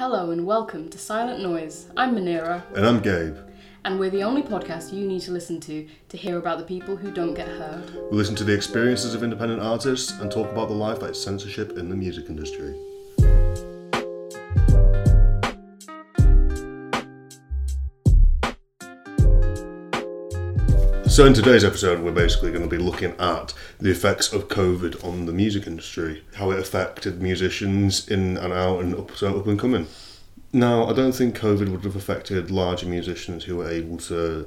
Hello and welcome to Silent Noise. I'm Munira, And I'm Gabe. and we're the only podcast you need to listen to to hear about the people who don't get heard. We listen to the experiences of independent artists and talk about the life that is censorship in the music industry. So, in today's episode, we're basically going to be looking at the effects of COVID on the music industry, how it affected musicians in and out and up, so up and coming. Now, I don't think COVID would have affected larger musicians who were able to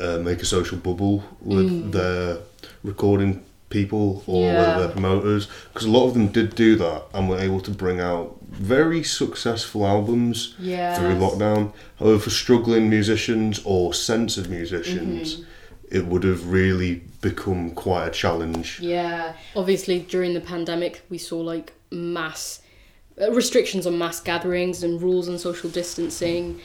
uh, make a social bubble with their recording people or Yeah. their promoters, because a lot of them did do that and were able to bring out very successful albums Yes. through lockdown. However, for struggling musicians or censored musicians, it would have really become quite a challenge. Yeah. Obviously, during the pandemic, we saw like mass uh, restrictions on mass gatherings and rules on social distancing,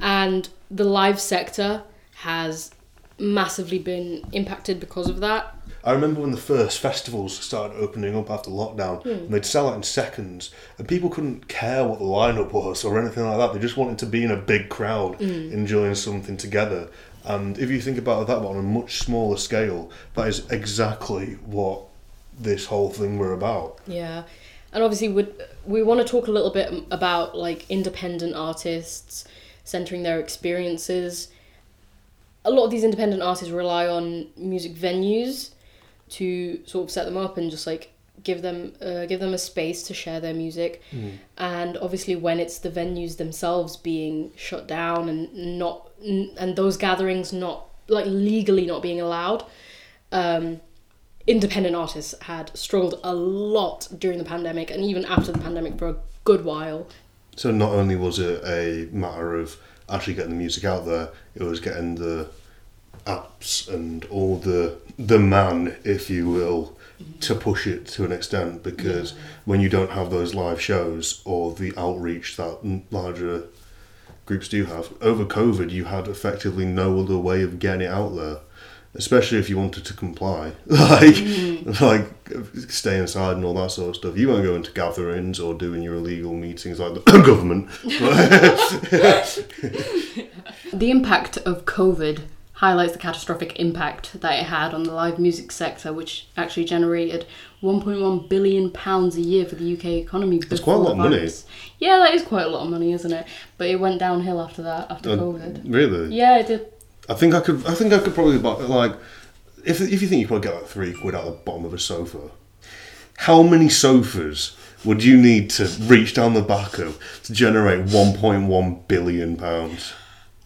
and the live sector has massively been impacted because of that. I remember when the first festivals started opening up after lockdown, and they'd sell out in seconds, and people couldn't care what the lineup was or anything like that. They just wanted to be in a big crowd, enjoying something together. And if you think about that, on a much smaller scale, that is exactly what this whole thing we're about. Yeah, and obviously we we want to talk a little bit about like independent artists centering their experiences. A lot of these independent artists rely on music venues to sort of set them up and just like give them uh, give them a space to share their music. And obviously, when it's the venues themselves being shut down and not and those gatherings not like legally not being allowed. Um, independent artists had struggled a lot during the pandemic and even after the pandemic for a good while. So not only was it a matter of actually getting the music out there, it was getting the apps and all the the man, if you will, to push it to an extent. Because when you don't have those live shows or the outreach that larger groups do have over COVID, you had effectively no other way of getting it out there. Especially if you wanted to comply, like mm-hmm. like stay inside and all that sort of stuff. You weren't going to gatherings or doing your illegal meetings like the government. The impact of COVID highlights the catastrophic impact that it had on the live music sector, which actually generated 1.1 billion pounds a year for the UK economy. That's quite a lot of money. Yeah, that is quite a lot of money, isn't it? But it went downhill after that, after Uh, COVID. Really? Yeah, it did. I think I could. I think I could probably buy like if if you think you could get like three quid out of the bottom of a sofa, how many sofas would you need to reach down the back of to generate one point one billion pounds?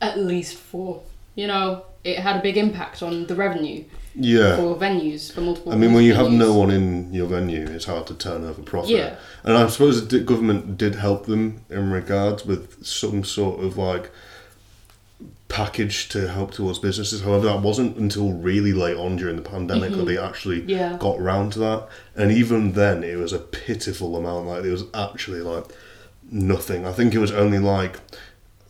At least four. You know, it had a big impact on the revenue Yeah. for venues, for multiple I mean, when you have no one in your venue, it's hard to turn over profit. Yeah. And I suppose the government did help them in regards with some sort of like package to help towards businesses. However, that wasn't until really late on during the pandemic that they actually Mm-hmm. Yeah. got round to that. And even then, it was a pitiful amount. Like it was actually like nothing. I think it was only like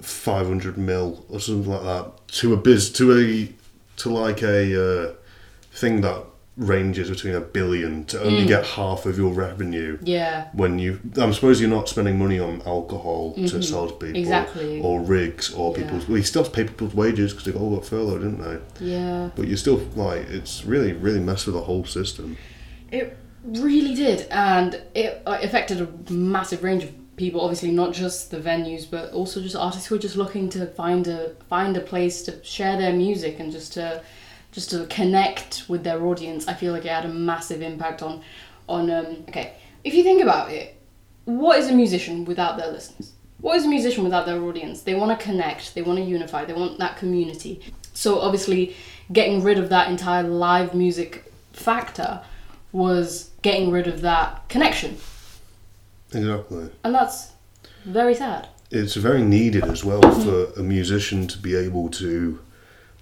five hundred mil or something like that to a biz to a to like a uh, thing that ranges between a billion to Mm. only get half of your revenue Yeah. when you I suppose you're not spending money on alcohol to sell to people Mm-hmm. Exactly. or rigs or Yeah. people's well you still have to pay people's wages because they all got furloughed didn't they Yeah. but you still like it's really really messed with the whole system It really did, and it uh, affected a massive range of people. Obviously, not just the venues, but also just artists who are just looking to find a find a place to share their music and just to just to connect with their audience. I feel like it had a massive impact on on. Um, okay, if you think about it, what is a musician without their listeners? What is a musician without their audience? They want to connect, they want to unify, they want that community. So obviously, getting rid of that entire live music factor was getting rid of that connection, exactly and that's very sad it's very needed as well mm-hmm. for a musician to be able to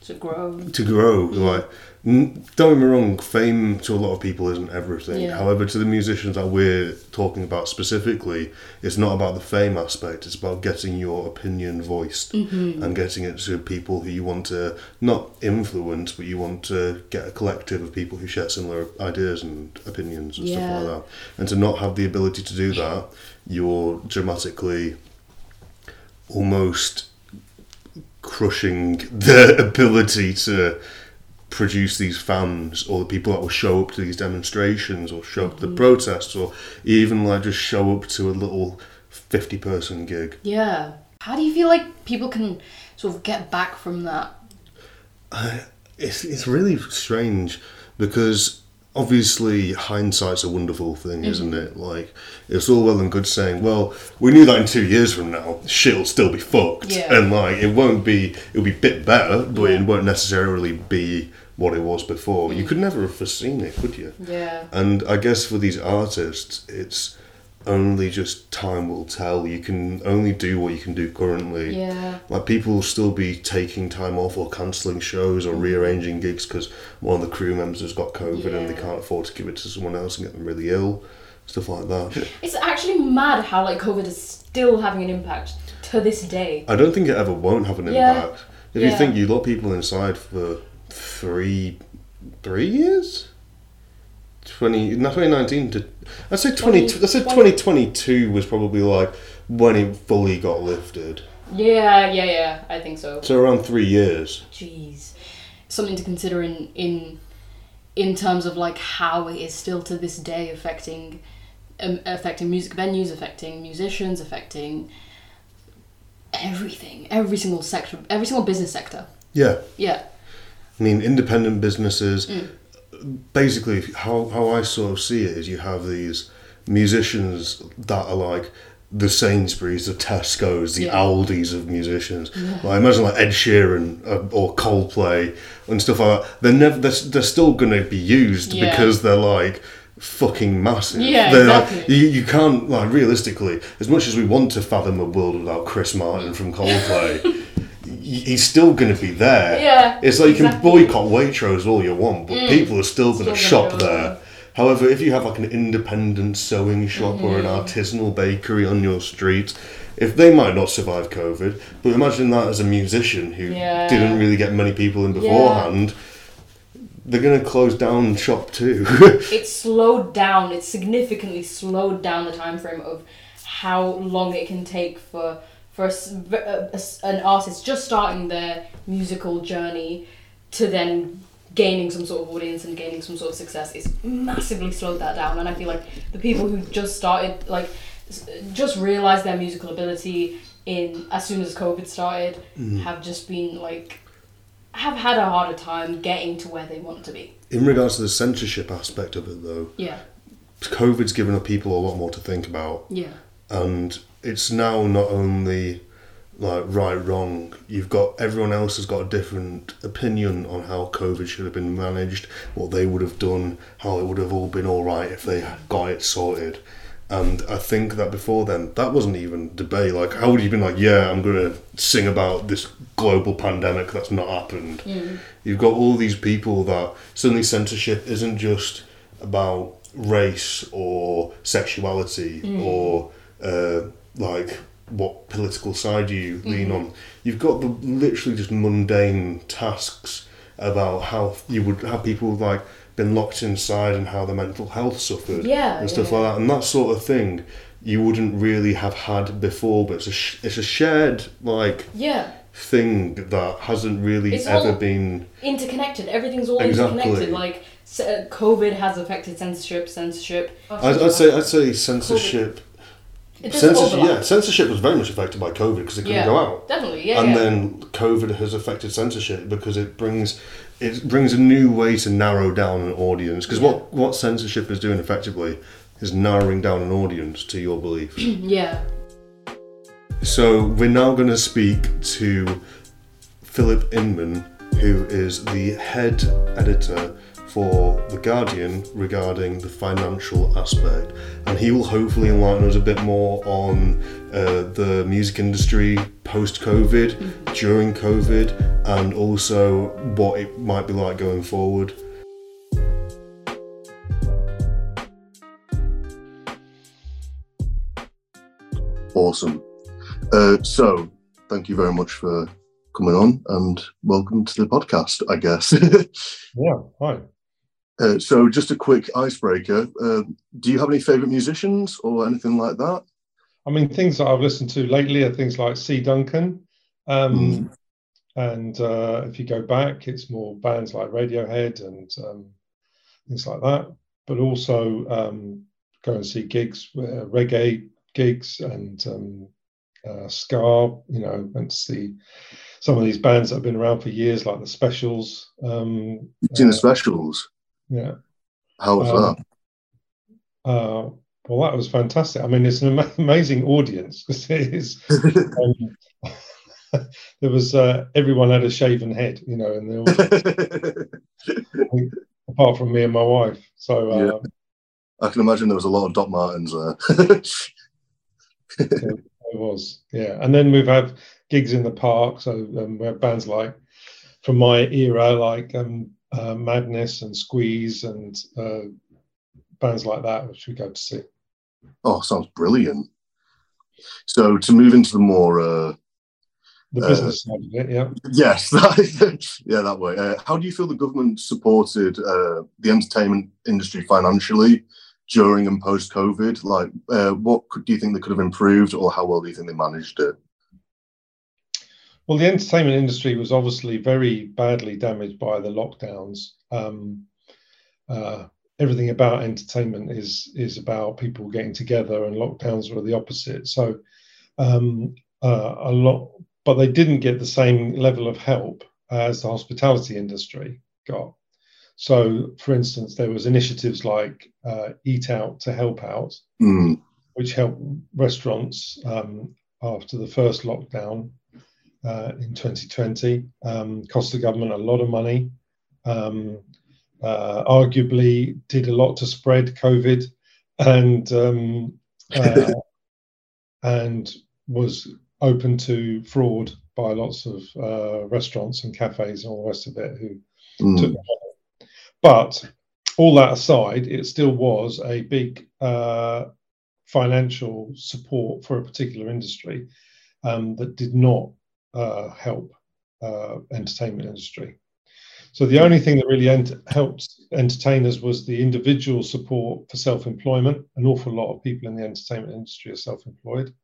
to grow. to grow. Mm-hmm. Like, n- don't get me wrong, fame to a lot of people isn't everything. Yeah. However, to the musicians that we're talking about specifically, it's not about the fame aspect. It's about getting your opinion voiced Mm-hmm. and getting it to people who you want to not influence, but you want to get a collective of people who share similar ideas and opinions and Yeah. stuff like that. And to not have the ability to do that, you're dramatically almost crushing the ability to produce these fans or the people that will show up to these demonstrations or show up to the mm-hmm. protests or even like just show up to a little 50 person gig. Yeah. How do you feel like people can sort of get back from that? It's, it's really strange because obviously hindsight's a wonderful thing, mm-hmm. isn't it? Like it's all well and good saying, well, we knew that in two years from now, shit'll still be fucked, Yeah. and like it won't be, it'll be a bit better, but Yeah. it won't necessarily be what it was before. You mm. could never have foreseen it, could you? Yeah. And I guess for these artists, it's only just time will tell. You can only do what you can do currently. Yeah. Like people will still be taking time off or cancelling shows or rearranging gigs because one of the crew members has got COVID and they can't afford to give it to someone else and get them really ill, stuff like that. It's actually mad how like COVID is still having an impact to this day. I don't think it ever won't have an Yeah. impact. If you think you lock people inside for three, three years. Twenty, not twenty nineteen to, I'd say twenty. 20 I said twenty twenty two was probably like when it fully got lifted. Yeah, yeah, yeah. I think so. So around three years. Jeez, something to consider in in in terms of like how it is still to this day affecting um, affecting music venues, affecting musicians, affecting everything, every single sector, every single business sector. Yeah, Yeah, I mean independent businesses. Mm. Basically, how how I sort of see it is you have these musicians that are like the Sainsbury's, the Tesco's, the Yeah. Aldi's of musicians. Like imagine like Ed Sheeran uh, or Coldplay and stuff like that. They're never they're, they're still gonna be used Yeah. because they're like fucking massive. Yeah, They're exactly. Like, you, you can't like realistically, as much as we want to fathom a world without Chris Martin from Coldplay. He's still going to be there. Yeah, it's like you can boycott Waitrose all you want, but people are still going to shop go there. However, if you have like an independent sewing shop or an Mm-hmm. artisanal bakery on your street, if they might not survive COVID, but imagine that as a musician who Yeah. didn't really get many people in beforehand, they're going to close down shop too. it's slowed down. It's significantly slowed down the time frame of how long it can take for for a a- an artist just starting their musical journey to then gaining some sort of audience and gaining some sort of success. It's massively slowed that down, and I feel like the people who just started like just realized their musical ability in as soon as COVID started mm-hmm. have just been like have had a harder time getting to where they want to be. in regards to the censorship aspect of it, though, Yeah. COVID's given people a lot more to think about. Yeah. and it's now not only like right wrong. You've got everyone else has got a different opinion on how covid should have been managed what they would have done how it would have all been all right if they got it sorted. And i think that before then that wasn't even debate. Like how would you been like yeah i'm gonna sing about this global pandemic that's not happened? You've got all these people that suddenly censorship isn't just about race or sexuality or uh, like what political side you lean on. You've got the literally just mundane tasks about how you would have people like been locked inside and how their mental health suffered Yeah, and stuff yeah. like that, and that sort of thing. You wouldn't really have had before, but it's a sh- it's a shared like Yeah. thing that hasn't really It's ever been. interconnected. Everything's all Exactly. interconnected. Like uh, COVID has affected censorship. Censorship. I'd, I'd say I'd say censorship. Does Censorship, yeah, censorship was very much affected by COVID because it couldn't Yeah. go out. Definitely. Yeah. and yeah. then COVID has affected censorship because it brings it brings a new way to narrow down an audience. Because Yeah. what what censorship is doing effectively is narrowing down an audience to your beliefs. yeah. so we're now going to speak to Philip Inman, who is the head editor for The Guardian regarding the financial aspect. And he will hopefully enlighten us a bit more on uh, the music industry post COVID, during COVID, and also what it might be like going forward. Awesome. Uh, so, thank you very much for coming on and welcome to the podcast, I guess. Yeah, hi. uh, so, just a quick icebreaker. Uh, do you have any favourite musicians or anything like that? I mean, things that I've listened to lately are things like C. Duncan. Um, mm. And uh, if you go back, it's more bands like Radiohead and um, things like that. But also um, go and see gigs, uh, reggae gigs and um, uh, ska. You know, and see some of these bands that have been around for years, like the Specials. Um, You've seen the uh, Specials? Yeah. How was um, that? Uh, well, that was fantastic. I mean, it's an amazing audience because it is. um, there was uh, everyone had a shaven head, you know, and apart from me and my wife. So uh, yeah. I can imagine there was a lot of Doc Martens there. It was, yeah. And then we've had gigs in the park. So um, we have bands like from my era, like um, uh, Madness and Squeeze and uh, bands like that, which we go to see. Oh, sounds brilliant. So to move into the more uh, the business uh, side of it, yeah. Yes, that, yeah, that way. Uh, how do you feel the government supported uh, the entertainment industry financially during and post COVID? Like, uh, what could, do you think they could have improved, or how well do you think they managed it? Well, the entertainment industry was obviously very badly damaged by the lockdowns. Um, uh, everything about entertainment is is about people getting together, and lockdowns were the opposite. So, um, uh, a lot but they didn't get the same level of help as the hospitality industry got. So, for instance, there was initiatives like uh, Eat Out to Help Out, mm. which helped restaurants um, after the first lockdown uh, in 2020. Um, cost the government a lot of money. Um, uh, arguably, did a lot to spread COVID, and um, uh, and was open to fraud by lots of uh, restaurants and cafes and all the rest of it who mm. took But all that aside, it still was a big uh, financial support for a particular industry um, that did not uh, help uh, entertainment industry. So the only thing that really ent- helped entertainers was the individual support for self-employment. An awful lot of people in the entertainment industry are self-employed.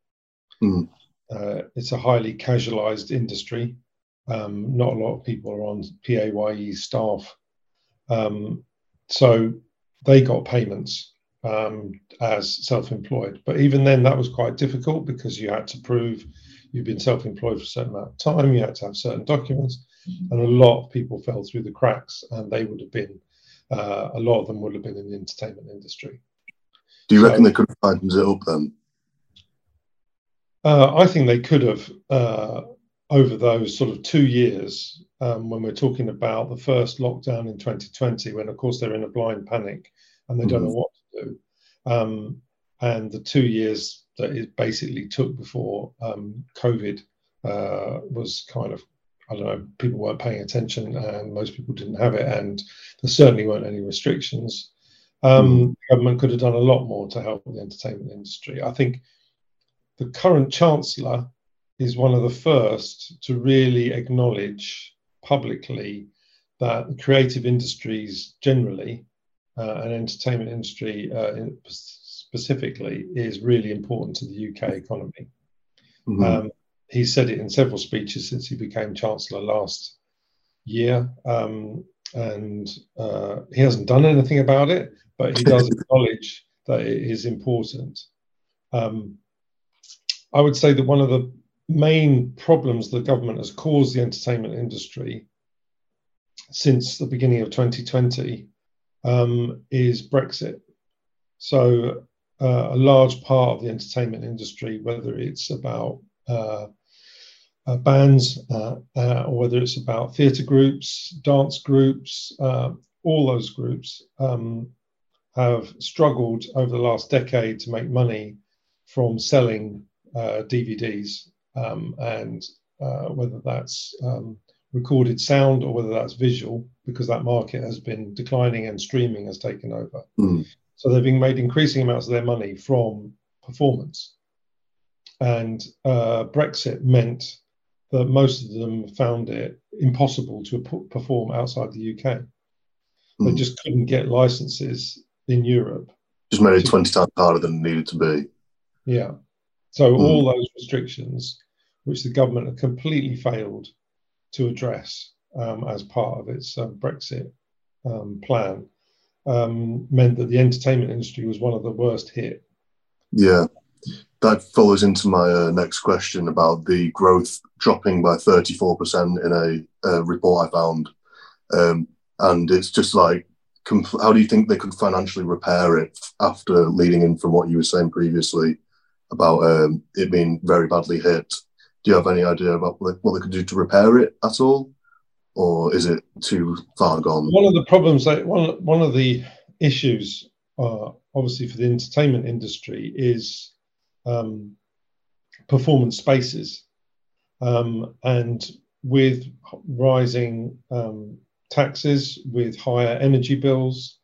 Mm. Uh, it's a highly casualized industry. Um, not a lot of people are on PAYE staff. Um, so they got payments um, as self employed. But even then, that was quite difficult because you had to prove you've been self employed for a certain amount of time, you had to have certain documents, and a lot of people fell through the cracks, and they would have been, uh, a lot of them would have been in the entertainment industry. Do you so, reckon they could have tightened it up then? Uh, I think they could have, uh, over those sort of two years, um, when we're talking about the first lockdown in 2020, when of course they're in a blind panic and they mm-hmm. don't know what to do, um, and the two years that it basically took before um, COVID uh, was kind of, I don't know, people weren't paying attention and most people didn't have it, and there certainly weren't any restrictions. Mm-hmm. Government could have done a lot more to help the entertainment industry. I think the current chancellor is one of the first to really acknowledge publicly that creative industries generally uh, and entertainment industry uh, specifically is really important to the UK economy. Mm-hmm. Um, he said it in several speeches since he became chancellor last year, um, and uh, he hasn't done anything about it, but he does acknowledge that it is important. Um, I would say that one of the main problems the government has caused the entertainment industry since the beginning of 2020 um, is Brexit. So, uh, a large part of the entertainment industry, whether it's about uh, uh, bands uh, uh, or whether it's about theatre groups, dance groups, uh, all those groups um, have struggled over the last decade to make money from selling DVDs, um, and uh, whether that's um, recorded sound or whether that's visual, because that market has been declining and streaming has taken over. Mm. So they've been made increasing amounts of their money from performance. And uh, Brexit meant that most of them found it impossible to perform outside the UK. They mm. just couldn't get licenses in Europe. Just made it 20 times harder than it needed to be. Yeah. So mm. all those restrictions, which the government have completely failed to address um, as part of its uh, Brexit um, plan, um, meant that the entertainment industry was one of the worst hit. Yeah, that follows into my uh, next question about the growth dropping by 34% in a, a report I found. Um, and it's just like, how do you think they could financially repair it after leading in from what you were saying previously about um, it being very badly hit? Do you have any idea about what they could do to repair it at all? Or is it too far gone? One of the problems, one, one of the issues, uh, obviously, for the entertainment industry is um, performance spaces. Um, and with rising um, taxes, with higher energy bills,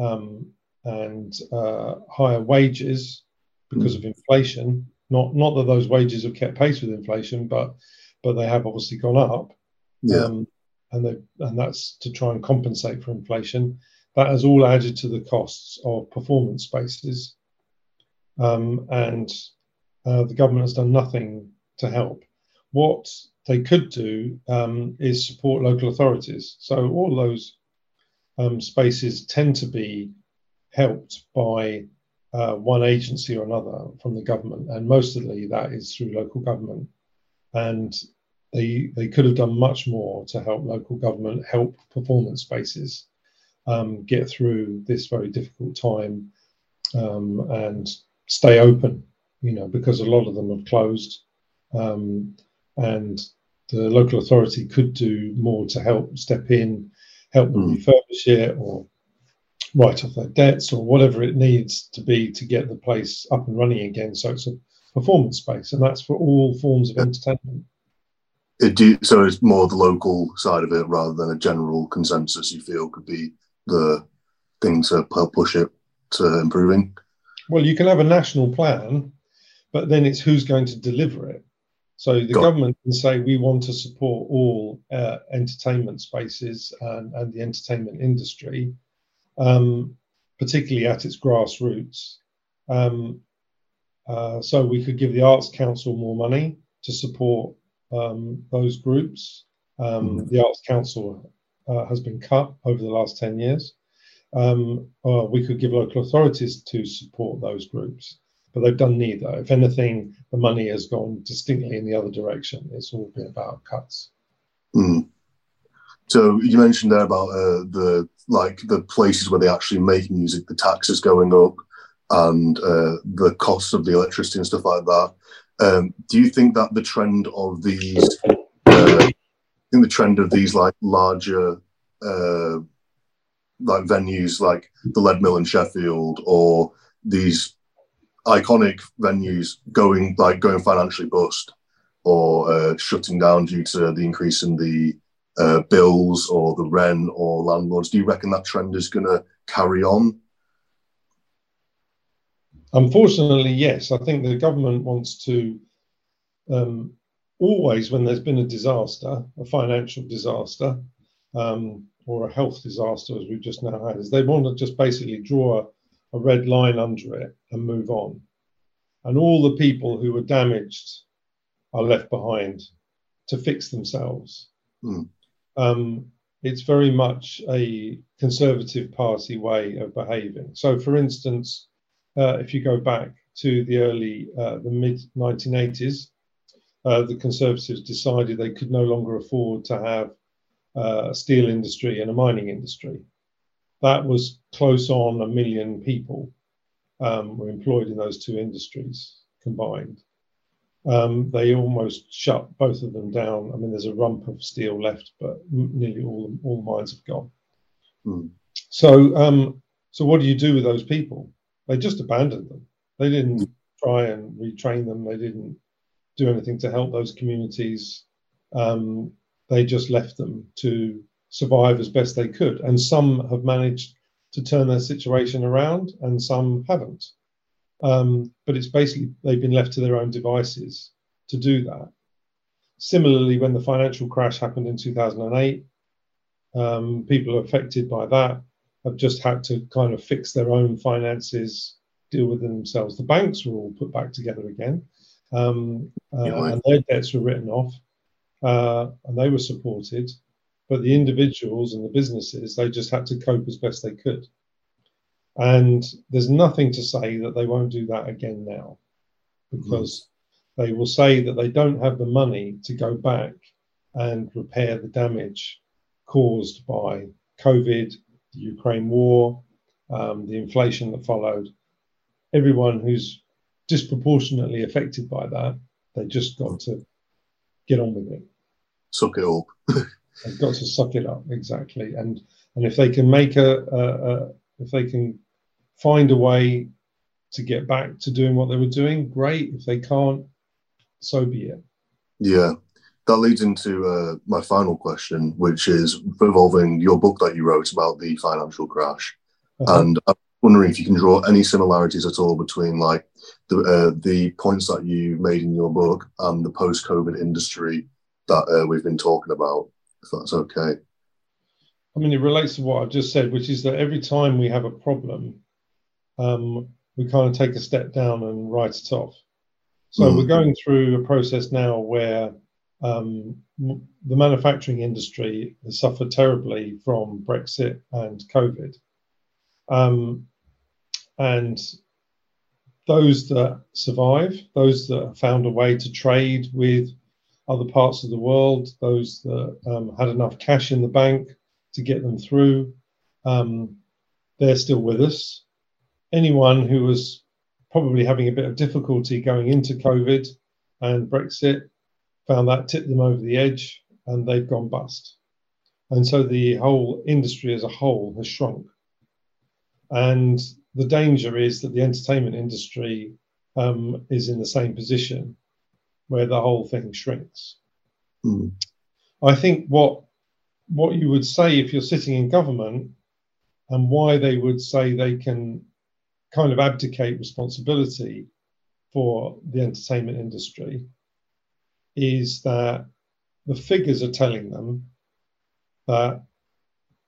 um, and uh, higher wages because of inflation, not not that those wages have kept pace with inflation, but but they have obviously gone up. Yeah. Um, and they, and that's to try and compensate for inflation. That has all added to the costs of performance spaces. Um, and uh, the government has done nothing to help. What they could do um, is support local authorities. So all those um, spaces tend to be helped by uh, one agency or another from the government, and mostly that is through local government. And they they could have done much more to help local government help performance spaces um, get through this very difficult time um, and stay open you know, because a lot of them have closed, um, and the local authority could do more to help step in, help them mm. refurbish it, or write off their debts, or whatever it needs to be to get the place up and running again. So it's a performance space, and that's for all forms of entertainment. It do, so it's more the local side of it rather than a general consensus you feel could be the thing to push it to improving. Well, you can have a national plan but then it's who's going to deliver it. So the Got government can say we want to support all uh, entertainment spaces and, and, the entertainment industry, um, particularly at its grassroots. Um, uh, so we could give the Arts Council more money to support um, those groups. Mm. The Arts Council uh, has been cut over the last 10 years. Um, we could give local authorities to support those groups but they've done neither. If anything, the money has gone distinctly in the other direction. It's all been about cuts. Mm. So you mentioned there about uh, the like the places where they actually make music, the taxes going up, and uh, the cost of the electricity and stuff like that. Um, do you think that the trend of these, uh, the trend of these like larger uh, like venues like the Leadmill in Sheffield or these iconic venues going like going financially bust or uh, shutting down due to the increase in the uh, bills or the rent or landlords. Do you reckon that trend is going to carry on? Unfortunately, yes. I think the government wants to um, always, when there's been a disaster, a financial disaster, um, or a health disaster, as we've just now had, is they want to just basically draw a red line under it and move on. And all the people who were damaged are left behind to fix themselves. Mm. Um, it's very much a Conservative Party way of behaving. So, for instance, uh, if you go back to the early, uh, the mid 1980s, uh, the Conservatives decided they could no longer afford to have uh, a steel industry and a mining industry that was close on a million people um, were employed in those two industries combined. Um, they almost shut both of them down. I mean, there's a rump of steel left, but nearly all all the mines have gone. Mm. So, um, so what do you do with those people? They just abandoned them. They didn't mm. try and retrain them. They didn't do anything to help those communities. Um, they just left them to survive as best they could. And some have managed to turn their situation around, and some haven't. Um, but it's basically they've been left to their own devices to do that. Similarly, when the financial crash happened in 2008, um, people affected by that have just had to kind of fix their own finances, deal with themselves. The banks were all put back together again, um, uh, Yeah, right. and their debts were written off, uh, and they were supported. But the individuals and the businesses, they just had to cope as best they could. And there's nothing to say that they won't do that again now, because they will say that they don't have the money to go back and repair the damage caused by COVID, the Ukraine war, um, the inflation that followed. Everyone who's disproportionately affected by that, they just got to get on with it. Suck it up. They've got to suck it up exactly, and and if they can make a, a, a if they can find a way to get back to doing what they were doing, great. If they can't, so be it. Yeah. That leads into uh, my final question, which is involving your book that you wrote about the financial crash. Uh-huh. And I'm wondering if you can draw any similarities at all between like the uh, the points that you made in your book and the post-COVID industry that uh, we've been talking about, if that's okay. I mean, it relates to what I've just said, which is that every time we have a problem, um, we kind of take a step down and write it off. So Mm. we're going through a process now where um, the manufacturing industry has suffered terribly from Brexit and COVID. Um, and those that survive, those that have found a way to trade with other parts of the world, those that um, had enough cash in the bank to get them through, um, they're still with us. Anyone who was probably having a bit of difficulty going into COVID and Brexit found that tipped them over the edge and they've gone bust. And so the whole industry as a whole has shrunk. And the danger is that the entertainment industry um, is in the same position where the whole thing shrinks. Mm. I think what what you would say if you're sitting in government and why they would say they can kind of abdicate responsibility for the entertainment industry is that the figures are telling them that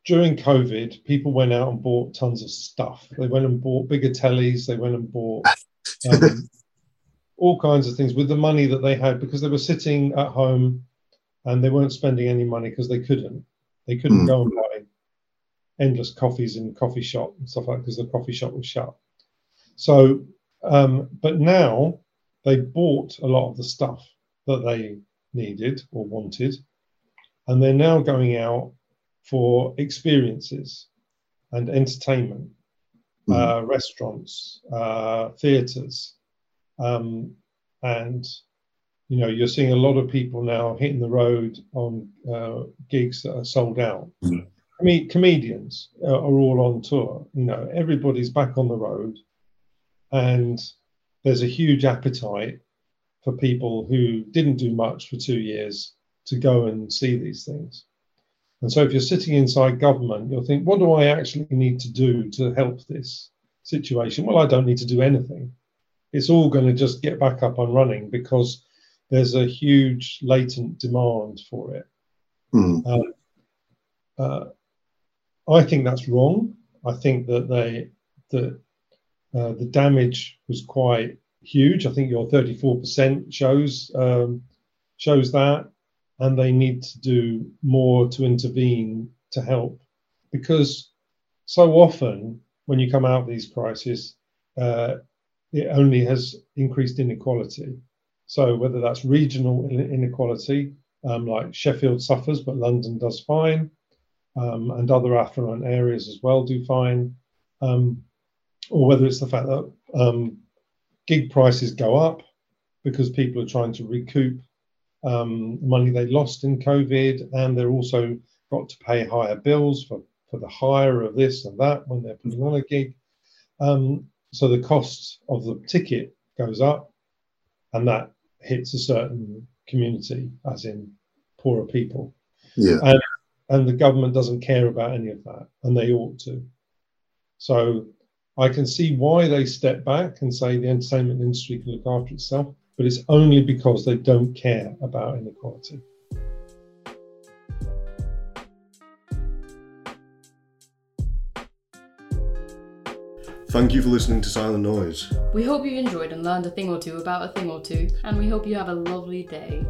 during COVID, people went out and bought tons of stuff. They went and bought bigger tellies, they went and bought um, all kinds of things with the money that they had because they were sitting at home and they weren't spending any money because they couldn't. They couldn't Mm. go and buy endless coffees in coffee shop and stuff like that because the coffee shop was shut. So, um, but now they bought a lot of the stuff that they needed or wanted, and they're now going out for experiences and entertainment, Mm. uh, restaurants, uh, theatres, um, and you know you're seeing a lot of people now hitting the road on uh, gigs that are sold out. Mm. I mean, comedians are, are all on tour. You know, everybody's back on the road, and there's a huge appetite for people who didn't do much for two years to go and see these things. And so, if you're sitting inside government, you'll think, what do I actually need to do to help this situation? Well, I don't need to do anything. It's all going to just get back up and running because there's a huge latent demand for it. Mm. Uh, I think that's wrong. I think that they that uh, the damage was quite huge. I think your 34% shows um, shows that, and they need to do more to intervene to help, because so often when you come out of these crises, uh, it only has increased inequality. So whether that's regional inequality, um, like Sheffield suffers, but London does fine, um, and other affluent areas as well do fine, um, or whether it's the fact that um, gig prices go up because people are trying to recoup um, money they lost in COVID, and they're also got to pay higher bills for, for the hire of this and that when they're putting on a gig. Um, so the cost of the ticket goes up, and that hits a certain community, as in poorer people. Yeah. And the government doesn't care about any of that, and they ought to. So I can see why they step back and say the entertainment industry can look after itself, but it's only because they don't care about inequality. Thank you for listening to Silent Noise. We hope you enjoyed and learned a thing or two about a thing or two, and we hope you have a lovely day.